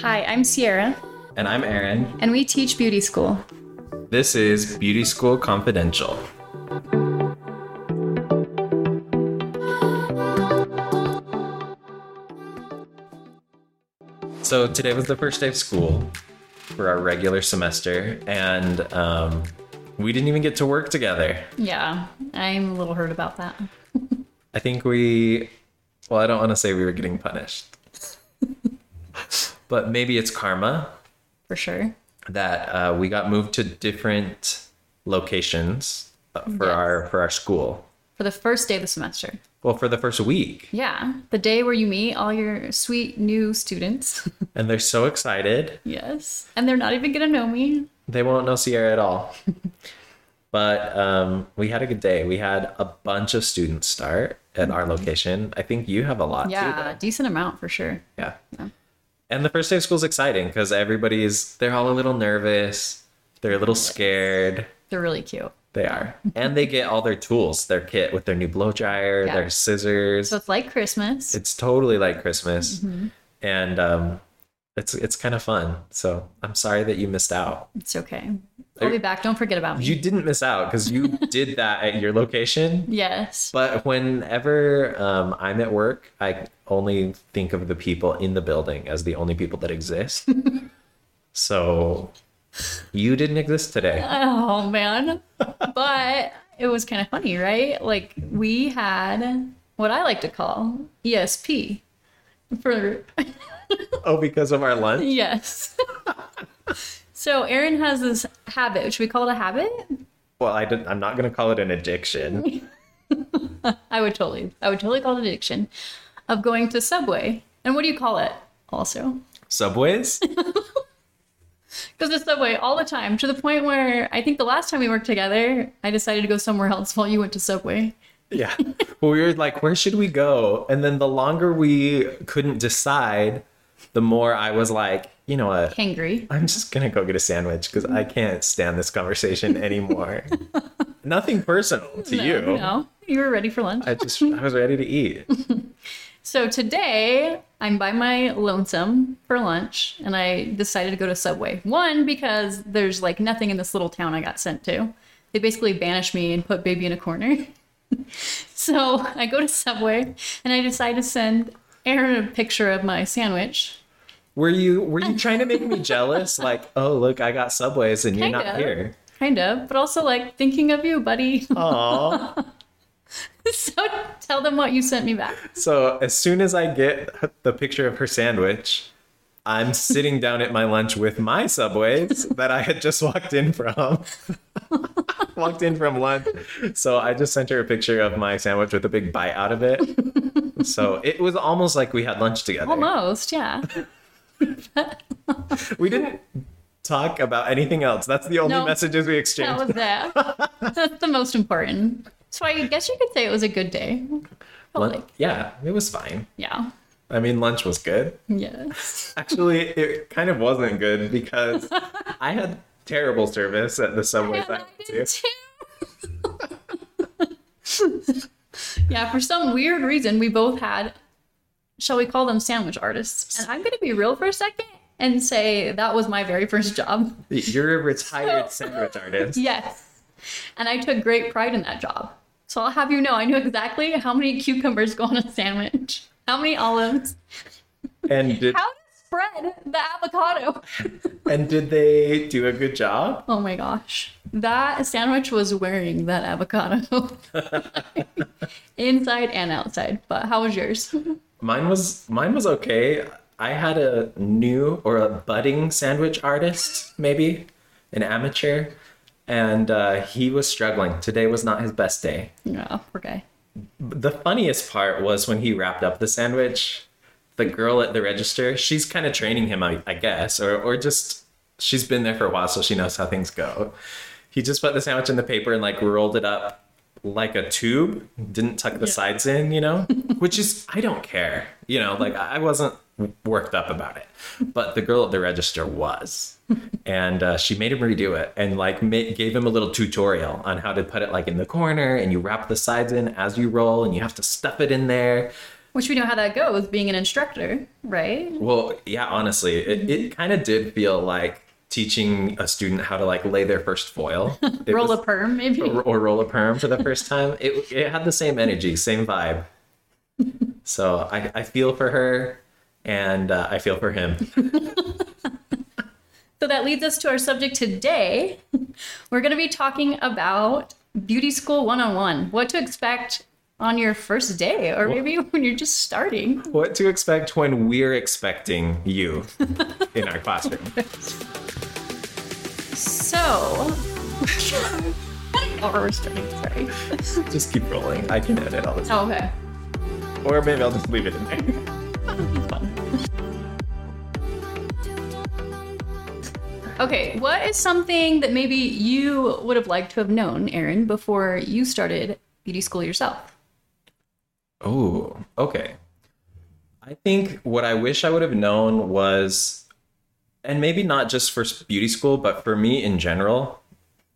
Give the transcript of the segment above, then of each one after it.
Hi, I'm Sierra, And I'm Aaron. and we teach beauty school. This is Beauty School Confidential. So today was the first day of school for our regular semester, and um, we didn't even get to work together. Yeah, I'm a little hurt about that. I think we, well, I don't want to say we were getting punished, but maybe it's karma For sure. that uh, we got moved to different locations uh, for Yes. our for our school. For the first day of the semester. Well, for the first week, Yeah, the day where you meet all your sweet new students. and they're so excited. yes. And they're not even going to know me. They won't know Sierra at all. but um, we had a good day. We had a bunch of students start at our location. I think you have a lot too. Yeah, though. decent amount for sure. Yeah. And the first day of school is exciting because everybody's they're all a little nervous. They're a little scared. They're really cute. They are. And they get all their tools, their kit with their new blow dryer, Yeah. their scissors. So it's like Christmas. it's totally like Christmas. Mm-hmm. And um it's it's kind of fun. So I'm sorry that you missed out. It's okay. I'll be back. Don't forget about me. You didn't miss out because you did that at your location. yes. But whenever um, I'm at work, I only think of the people in the building as the only people that exist. so you didn't exist today. Oh man. but it was kind of funny, right? Like we had what I like to call ESP for Oh, because of our lunch? yes. so Aaron has this habit. Should we call it a habit? Well, I didn't, I'm not going to call it an addiction. I would totally, I would totally call it addiction of going to Subway. And what do you call it? Also, Subways? because the Subway all the time to the point where I think the last time we worked together, I decided to go somewhere else while you went to Subway. Yeah. Well, we were like, where should we go? And then the longer we couldn't decide, the more I was like, you know what? Hangry. I'm just going to go get a sandwich because I can't stand this conversation anymore. Nothing personal to you. No, you were ready for lunch. I just, I was ready to eat. So today I'm by my lonesome for lunch and I decided to go to Subway. One, because there's like nothing in this little town I got sent to. They basically banished me and put baby in a corner. so I go to Subway and I decide to send Aaron a picture of my sandwich. Were you, were you trying to make me jealous? Like, oh, look, I got Subways and you're not of. here. Kind of, but also like thinking of you, buddy. Aw. so tell them what you sent me back. So as soon as I get the picture of her sandwich, I'm sitting down at my lunch with my subways that I had just walked in from. walked in from lunch. So I just sent her a picture of my sandwich with a big bite out of it. So it was almost like we had lunch together. Almost, yeah. We didn't talk about anything else. That's the only No, messages we exchanged. That was that. That's the most important. So I guess you could say it was a good day. Like, yeah, it was fine. yeah. I mean, lunch was good. Yes. Actually, it kind of wasn't good because I had terrible service at the subways I went to. Yeah, for some weird reason, we both had, shall we call them sandwich artists? And I'm going to be real for a second and say that was my very first job. You're a retired sandwich artist. Yes. And I took great pride in that job. So I'll have you know, I knew exactly how many cucumbers go on a sandwich, how many olives, And did how spread the avocado. and did they do a good job? Oh my gosh. That sandwich was wearing that avocado inside and outside. But how was yours? Mine was mine was okay. I had a new or a budding sandwich artist, maybe an amateur, and uh, he was struggling. Today was not his best day. Yeah, okay. The funniest part was when he wrapped up the sandwich. The girl at the register, she's kind of training him, I, I guess, or or just she's been there for a while, so she knows how things go. He just put the sandwich in the paper and like rolled it up like a tube, didn't tuck the sides in, you know, which is I don't care, you know, like I wasn't worked up about it, but the girl at the register was, and uh, she made him redo it and like gave him a little tutorial on how to put it like in the corner and you wrap the sides in as you roll and you have to stuff it in there. Which we know how that goes, being an instructor, right? Well, yeah, honestly, it, it kind of did feel like teaching a student how to like lay their first foil. Roll was- a perm, maybe. or, or roll a perm for the first time. It, it had the same energy, same vibe. So I, I feel for her and uh, I feel for him. So that leads us to our subject today. We're going to be talking about Beauty School 101. What to expect on your first day, or maybe when you're just starting. What to expect when we're expecting you in our classroom. So. oh, we're starting, sorry. Just keep rolling. I can edit all this. Oh, okay. Or maybe I'll just leave it in there. Okay, what is something that maybe you would have liked to have known, Aaron, before you started beauty school yourself? Oh, okay. I think what I wish I would have known was, and maybe not just for beauty school, but for me in general,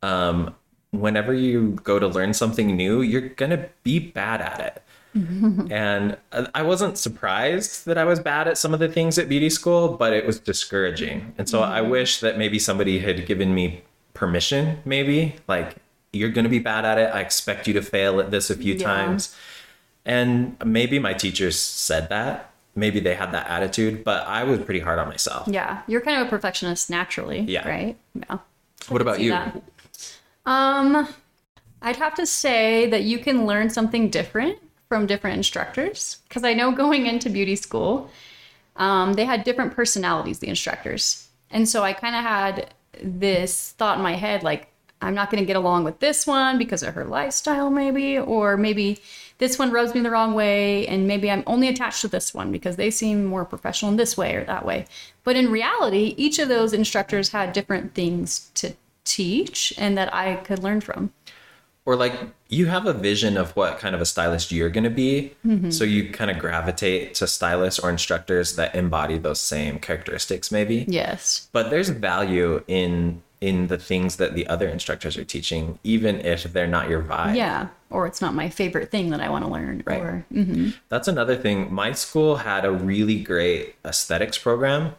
um, whenever you go to learn something new, you're gonna be bad at it. and I wasn't surprised that I was bad at some of the things at beauty school, but it was discouraging. And so I wish that maybe somebody had given me permission, maybe like, you're gonna be bad at it. I expect you to fail at this a few Yeah. times. And maybe my teachers said that. Maybe they had that attitude, but I was pretty hard on myself. Yeah, you're kind of a perfectionist naturally, Yeah. right? Yeah. What about you? that. Um, I'd have to say that you can learn something different from different instructors because I know going into beauty school, um, they had different personalities, the instructors, and so I kind of had this thought in my head like I'm not going to get along with this one because of her lifestyle, maybe, or maybe this one rubs me the wrong way, and maybe I'm only attached to this one because they seem more professional in this way or that way. But in reality, each of those instructors had different things to teach and that I could learn from. Or like you have a vision of what kind of a stylist you're going to be. Mm-hmm. So you kind of gravitate to stylists or instructors that embody those same characteristics, maybe. Yes. But there's value in in the things that the other instructors are teaching, even if they're not your vibe. Yeah. Or it's not my favorite thing that I want to learn. Right. Or mhm. That's another thing. My school had a really great aesthetics program.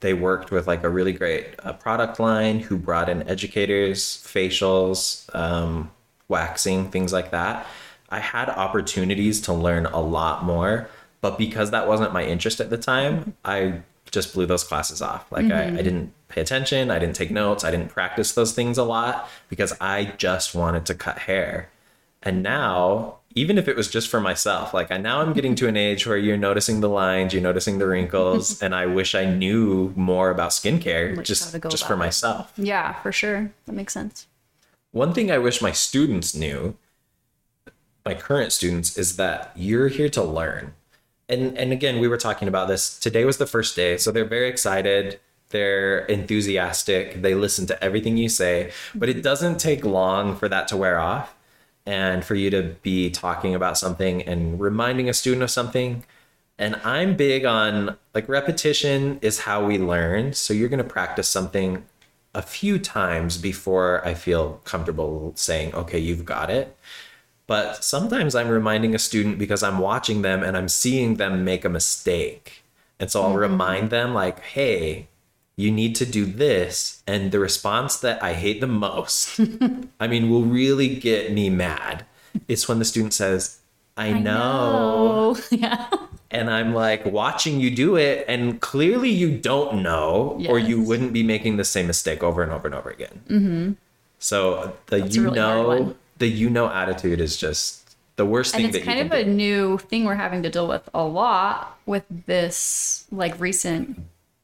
They worked with like a really great uh, product line who brought in educators, facials, um, waxing, things like that. I had opportunities to learn a lot more, but because that wasn't my interest at the time, I just blew those classes off. Like I, I didn't pay attention, I didn't take notes, I didn't practice those things a lot because I just wanted to cut hair. And now, even if it was just for myself, like I now I'm getting to an age where you're noticing the lines, you're noticing the wrinkles, and I wish I knew more about skincare Like just just for it. myself. yeah, for sure. That makes sense. One thing I wish my students knew, my current students, is that you're here to learn. And and again, we were talking about this. Today was the first day, so they're very excited. They're enthusiastic. They listen to everything you say, but it mm-hmm. doesn't take long for that to wear off and for you to be talking about something and reminding a student of something. And I'm big on like repetition is how we learn. So you're going to practice something a few times before I feel comfortable saying, okay, you've got it. But sometimes I'm reminding a student because I'm watching them and I'm seeing them make a mistake. And so I'll mm-hmm. remind them, like, hey, you need to do this. And the response that I hate the most, I mean, will really get me mad, is when the student says, I, know. Oh, yeah. And I'm like watching you do it, and clearly you don't know, or you wouldn't be making the same mistake over and over and over again. Mm-hmm. So the That's you really know, the you know attitude is just the worst and thing it's that you kind of do. a new thing we're having to deal with a lot with this like recent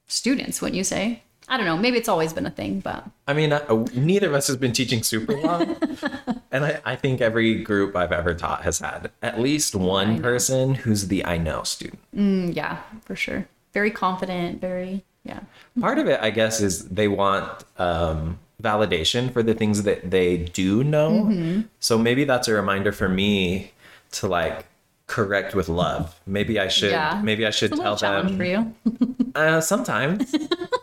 students wouldn't you say i don't know maybe it's always been a thing but I mean, uh, neither of us has been teaching super long, and I, I think every group I've ever taught has had at least one person who's the I know student. mm, yeah for sure very confident very yeah Part of it, I guess, is they want um, validation for the things that they do know. Mm-hmm. So maybe that's a reminder for me to like correct with love. Maybe I should. yeah Maybe I should tell them. for you Uh, sometimes,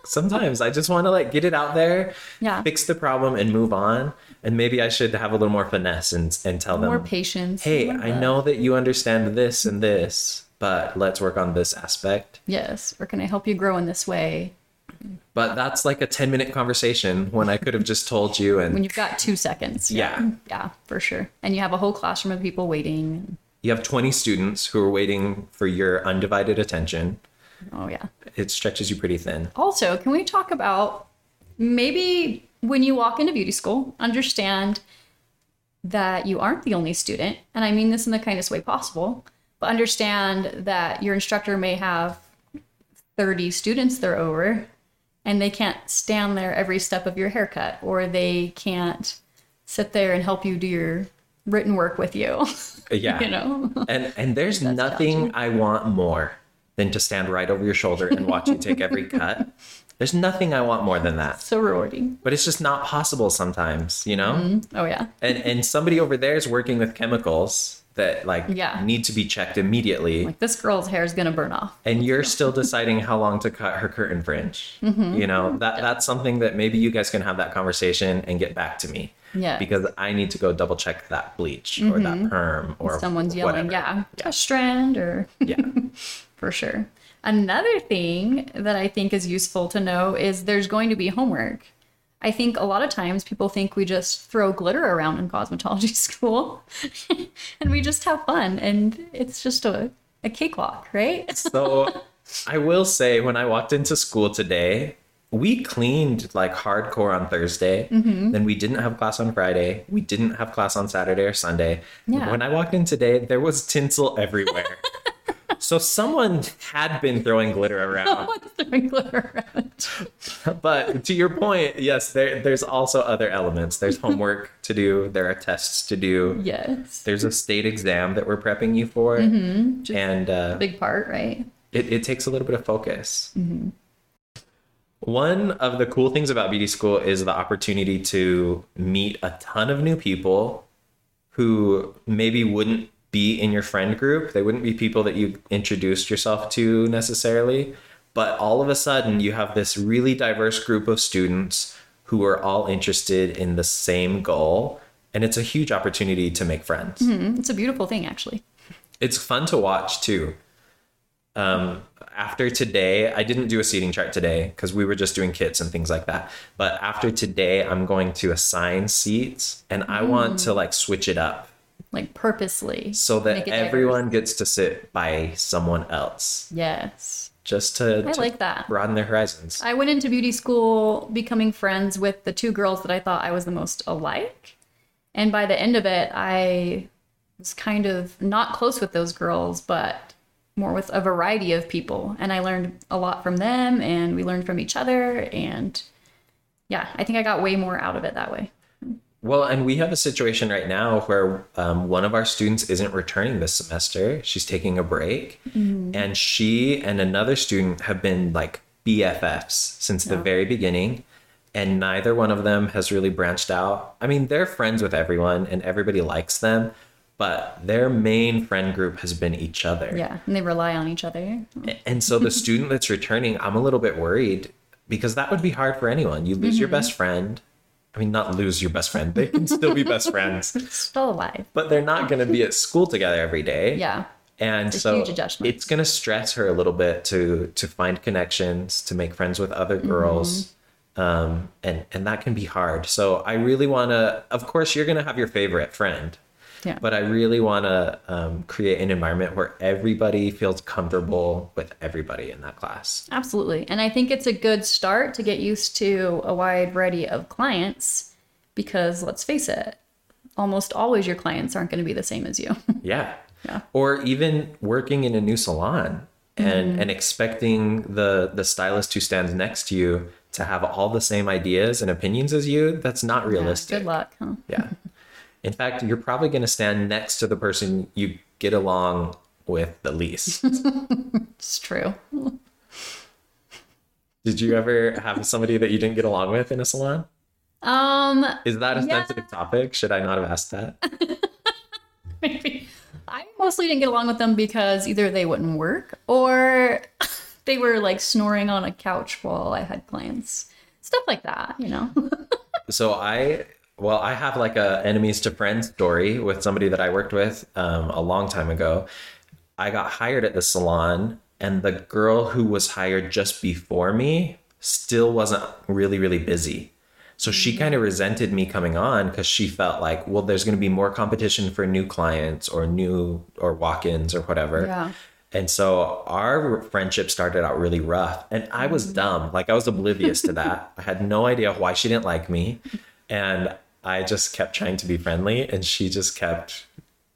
sometimes I just want to like get it out there, Yeah. fix the problem, and move on. And maybe I should have a little more finesse and and tell more them, more patience hey, I know that you understand this and this, but let's work on this aspect. Yes. Or can I help you grow in this way? But that's like a 10 minute conversation when I could have just told you and When you've got two seconds. Yeah. Yeah, for sure. And you have a whole classroom of people waiting. you have 20 students who are waiting for your undivided attention. Oh, yeah. It stretches you pretty thin. Also, can we talk about maybe when you walk into beauty school, understand that you aren't the only student, and I mean this in the kindest way possible, but understand that your instructor may have 30 students they're over and they can't stand there every step of your haircut or they can't sit there and help you do your written work with you. Yeah. you know? And and there's nothing I want more than to stand right over your shoulder and watch you take every cut. There's nothing I want more than that. so rewarding. But it's just not possible sometimes, you know? Mm-hmm. Oh, yeah. And and somebody over there is working with chemicals that like Yeah. need to be checked immediately. Like this girl's hair is going to burn off. and you're still deciding how long to cut her curtain fringe. Mm-hmm. You know, that that's something that maybe you guys can have that conversation and get back to me. Yeah. Because I need to go double check that bleach or that mm-hmm. perm or Someone's yelling, whatever. yeah, touch strand or Yeah. for sure. Another thing that I think is useful to know is there's going to be homework. I think a lot of times people think we just throw glitter around in cosmetology school and we just have fun and it's just a, a cakewalk, right? So I will say when I walked into school today, we cleaned like hardcore on Thursday. Mm-hmm. Then we didn't have class on Friday. We didn't have class on Saturday or Sunday. Yeah. When I walked in today, there was tinsel everywhere. so someone had been throwing glitter around. What's throwing glitter around? but to your point, yes, there, there's also other elements. There's homework to do. There are tests to do. Yes. There's a state exam that we're prepping you for, Mm-hmm. and uh, Big part, right? it, it takes a little bit of focus. One of the cool things about beauty school is the opportunity to meet a ton of new people who maybe wouldn't be in your friend group. They wouldn't be people that you introduced yourself to necessarily. But all of a sudden, you have this really diverse group of students who are all interested in the same goal. And it's a huge opportunity to make friends Mm, It's a beautiful thing, actually. it's fun to watch too. Um, after today, I didn't do a seating chart today because we were just doing kits and things like that. But after today, I'm going to assign seats and I want to like switch it up Like purposely. so that it diverse. everyone gets to sit by someone else Yes. just to, I to like that. broaden their horizons. I went into beauty school becoming friends with the two girls that I thought I was the most alike. And by the end of it, I was kind of not close with those girls, but more with a variety of people. And I learned a lot from them, and we learned from each other. And yeah, I think I got way more out of it that way. Well, and we have a situation right now where um, one of our students isn't returning this semester. She's taking a break. And she and another student have been like BFFs since the very beginning. And neither one of them has really branched out. I mean, they're friends with everyone and everybody likes them, but their main friend group has been each other. Yeah, and they rely on each other. And so the student that's returning, I'm a little bit worried because that would be hard for anyone. You lose your Mm-hmm. best friend. I mean, not lose your best friend. They can still be best friends Still alive. but they're not going to be at school together every day. Yeah. And so it's going to stress her a little bit to to find connections, to make friends with other girls. Um, and and that can be hard. So I really want to of course you're going to have your favorite friend. Yeah. But I really want to um, create an environment where everybody feels comfortable with everybody in that class. Absolutely. And I think it's a good start to get used to a wide variety of clients because let's face it, almost always your clients aren't going to be the same as you. Yeah. Yeah. Or even working in a new salon and and expecting the the stylist who stands next to you to have all the same ideas and opinions as you, that's not realistic. Good luck. Huh? Yeah. In fact, you're probably going to stand next to the person you get along with the least. It's true. Did you ever have somebody that you didn't get along with in a salon? Um, Is that a Yeah. sensitive topic? Should I not have asked that? maybe I mostly didn't get along with them because either they wouldn't work or they were like snoring on a couch while I had clients. Stuff like that, you know. so I well, I have like a enemies to friends story with somebody that I worked with um, a long time ago. I got hired at the salon, and the girl who was hired just before me still wasn't really, really busy. So she kind of resented me coming on because she felt like, well, there's going to be more competition for new clients or new or walk ins or whatever. Yeah. And so our friendship started out really rough. And I was dumb. Like I was oblivious to that. I had no idea why she didn't like me. And I just kept trying to be friendly. And she just kept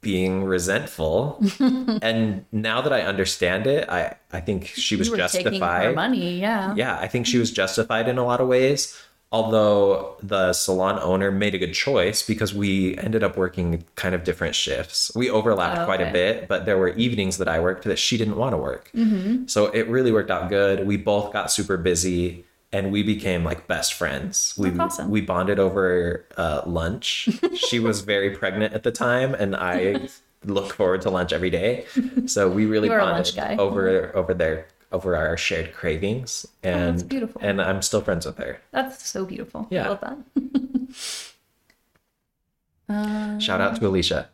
being resentful. and now that I understand it, I, I think she was You were taking her justified. money, yeah. Yeah, I think she was justified in a lot of ways. Although the salon owner made a good choice because we ended up working kind of different shifts. We overlapped Oh, quite a bit, but there were evenings that I worked that she didn't want to work. Mm-hmm. So it really worked out good. We both got super busy and we became like best friends. We awesome. we bonded over uh, lunch. she was very pregnant at the time, and I look forward to lunch every day. So we really You are a bonded over over there over our shared cravings and Oh, that's beautiful. and I'm still friends with her. That's so beautiful. Yeah. I love that. Uh, Shout out to Alicia.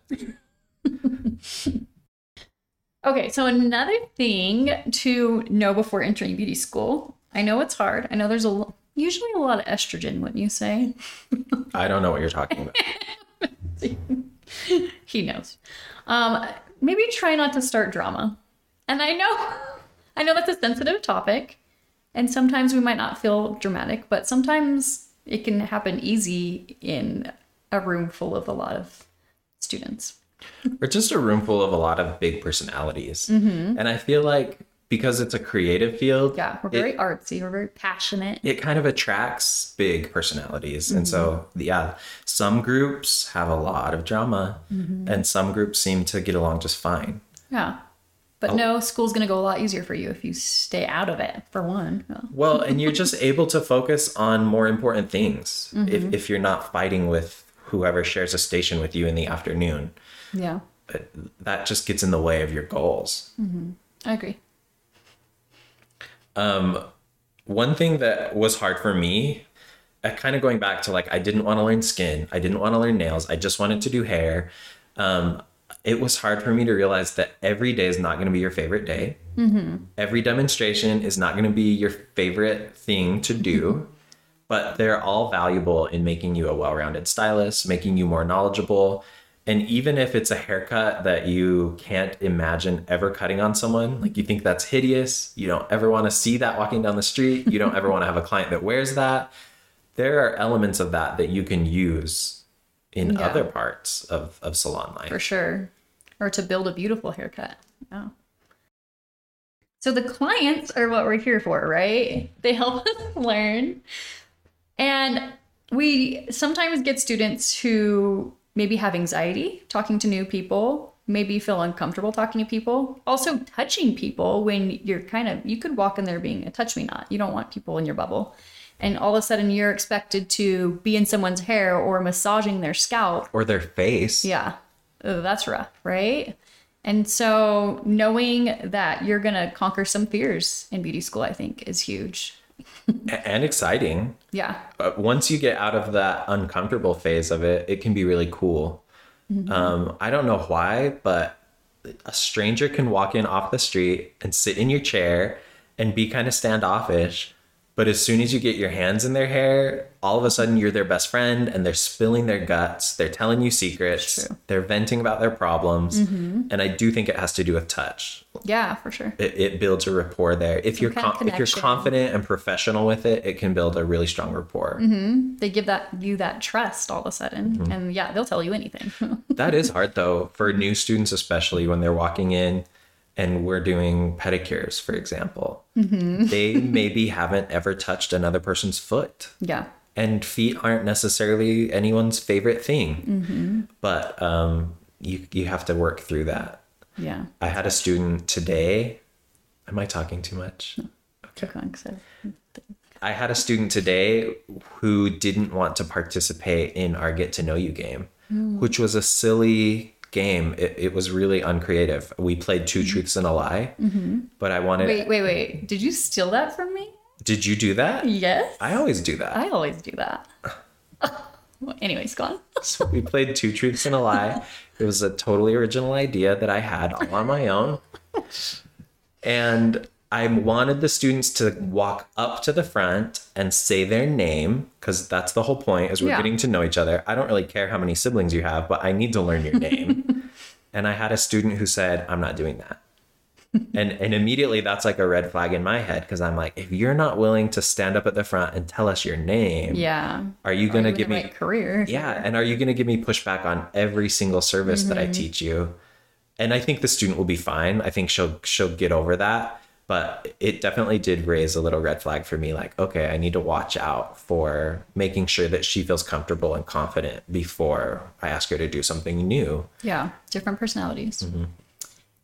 Okay, so another thing to know before entering beauty school. I know it's hard. I know there's a l- usually a lot of estrogen, wouldn't you say? I don't know what you're talking about. he knows. Um, maybe try not to start drama. And I know, I know that's a sensitive topic, and sometimes we might not feel dramatic, but sometimes it can happen easy in a room full of a lot of students. We're just a room full of a lot of big personalities. And I feel like because it's a creative field, Mm-hmm. Yeah, we're it- very artsy. We're very passionate. it kind of attracts big personalities. And so, mm-hmm. yeah, some groups have a lot of drama, mm-hmm. and some groups seem to get along just fine. Yeah. But no, school's going to go a lot easier for you if you stay out of it, for one. Well, and you're just able to focus on more important things if, mm-hmm. if you're not fighting with whoever shares a station with you in the afternoon. Yeah, But that just gets in the way of your goals. I agree. One thing that was hard for me uh, kind of going back to like i didn't want to learn skin i didn't want to learn nails i just wanted to do hair. Um, it was hard for me to realize that every day is not going to be your favorite day. Every demonstration is not going to be your favorite thing to do but they're all valuable in making you a well-rounded stylist making you more knowledgeable and even if it's a haircut that you can't imagine ever cutting on someone like you think that's hideous you don't ever want to see that walking down the street you don't ever want to have a client that wears that there are elements of that that you can use in Yeah. other parts of, of salon life For sure. Or to build a beautiful haircut. Yeah. So the clients are what we're here for, right? They help us learn. And we sometimes get students who maybe have anxiety talking to new people, maybe feel uncomfortable talking to people, also touching people when you're kind of, you could walk in there being a touch me not. You don't want people in your bubble. And all of a sudden you're expected to be in someone's hair or massaging their scalp or their face yeah, Ugh, that's rough, right? And so knowing that you're going to conquer some fears in beauty school, I think, is huge. And exciting Yeah. but once you get out of that uncomfortable phase of it, it can be really cool. Um, I don't know why, but a stranger can walk in off the street and sit in your chair and be kind of standoffish. But as soon as you get your hands in their hair, all of a sudden you're their best friend and they're spilling their guts. They're telling you secrets. They're venting about their problems. Mm-hmm. And I do think it has to do with touch Yeah, for sure. it, it builds a rapport there. If you're com- if you're confident and professional with it, it can build a really strong rapport. Mm-hmm. They give that you that trust all of a sudden. Mm-hmm. And yeah, they'll tell you anything. That is hard though for new students, especially when they're walking in and we're doing pedicures, for example. Mm-hmm. They maybe haven't ever touched another person's foot, yeah. and feet aren't necessarily anyone's favorite thing. Mm-hmm. But um, you you have to work through that. Yeah. I had a student today. Am I talking too much? Going, 'cause I- I had a student today who didn't want to participate in our get to know you game, mm. which was a silly game. It, it was really uncreative. We played two mm-hmm. truths and a lie, mm-hmm. but I wanted. Wait, wait, wait. Did you steal that from me? Did you do that? Yes. I always do that. I always do that. Well, Anyways, go on. So we played two truths and a lie. It was a totally original idea that I had all on my own. and I wanted the students to walk up to the front and say their name because that's the whole point is we're Yeah. getting to know each other. I don't really care how many siblings you have, but I need to learn your name. and I had a student who said, "I'm not doing that." and and immediately that's like a red flag in my head because I'm like, if you're not willing to stand up at the front and tell us your name, Yeah. are you going to Even give me right career? yeah, and are you going to give me pushback on every single service that I Mm-hmm. teach you? And I think the student will be fine. I think she'll she'll get over that. But it definitely did raise a little red flag for me like, okay, I need to watch out for making sure that she feels comfortable and confident before I ask her to do something new. Yeah, different personalities. Mm-hmm.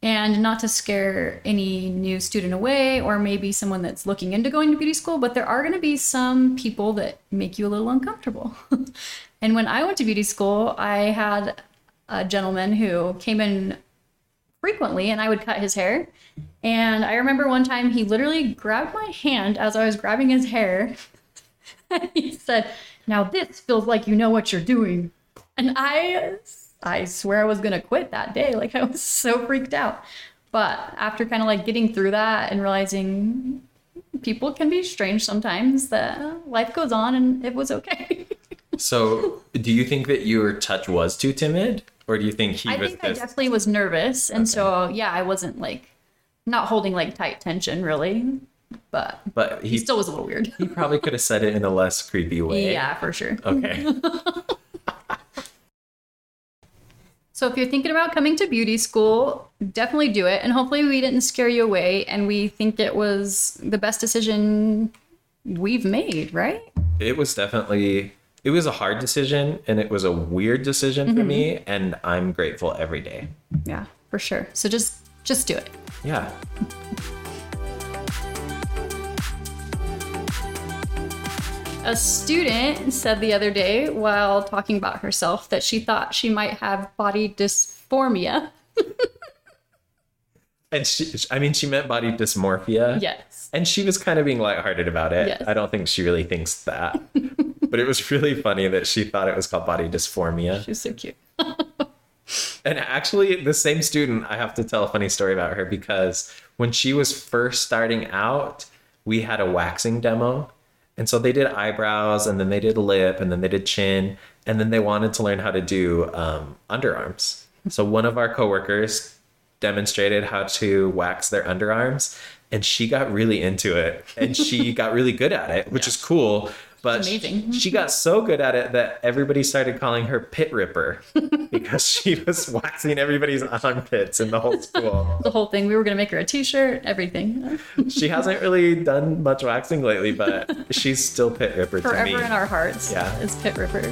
And not to scare any new student away or maybe someone that's looking into going to beauty school, but there are going to be some people that make you a little uncomfortable. and when I went to beauty school, I had a gentleman who came in frequently and I would cut his hair. And I remember one time he literally grabbed my hand as I was grabbing his hair. he said, Now this feels like you know what you're doing. And I I swear I was gonna quit that day. Like I was so freaked out. But after kind of like getting through that and realizing people can be strange sometimes, that life goes on and it was okay. So, do you think that your touch was too timid, or do you think he I was think I this? definitely was nervous. And so yeah, I wasn't like not holding like tight tension really. But But he he still was a little weird. he probably could have said it in a less creepy way. yeah, for sure. Okay. So if you're thinking about coming to beauty school, definitely do it. And hopefully we didn't scare you away and we think it was the best decision we've made, right? it was definitely it was a hard decision and it was a weird decision for me mm-hmm. and i'm grateful every day Yeah, for sure. So just just do it. yeah A student said the other day while talking about herself that she thought she might have body dysphoria. and she i mean she meant body dysmorphia Yes. and she was kind of being lighthearted about it Yes. i don't think she really thinks that but it was really funny that she thought it was called body dysphoria She's so cute. And actually, the same student, I have to tell a funny story about her because when she was first starting out, we had a waxing demo. And so they did eyebrows and then they did lip and then they did chin. And then they wanted to learn how to do um, underarms. So one of our coworkers demonstrated how to wax their underarms and she got really into it and she got really good at it, which is cool. But amazing. she got so good at it that everybody started calling her Pit Ripper because she was waxing everybody's armpits in the whole school. The whole thing. We were gonna make her a t-shirt, everything. She hasn't really done much waxing lately, but she's still Pit Ripper to me. Forever in our hearts Yeah. is Pit Ripper.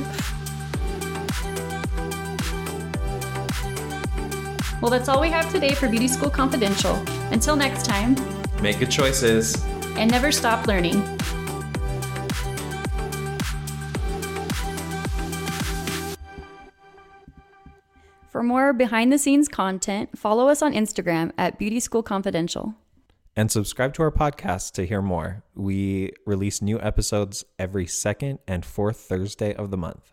Well, that's all we have today for Beauty School Confidential. Until next time, Make good choices. and never stop learning. For more behind the scenes content, follow us on Instagram at Beauty School Confidential. And subscribe to our podcast to hear more. We release new episodes every second and fourth Thursday of the month.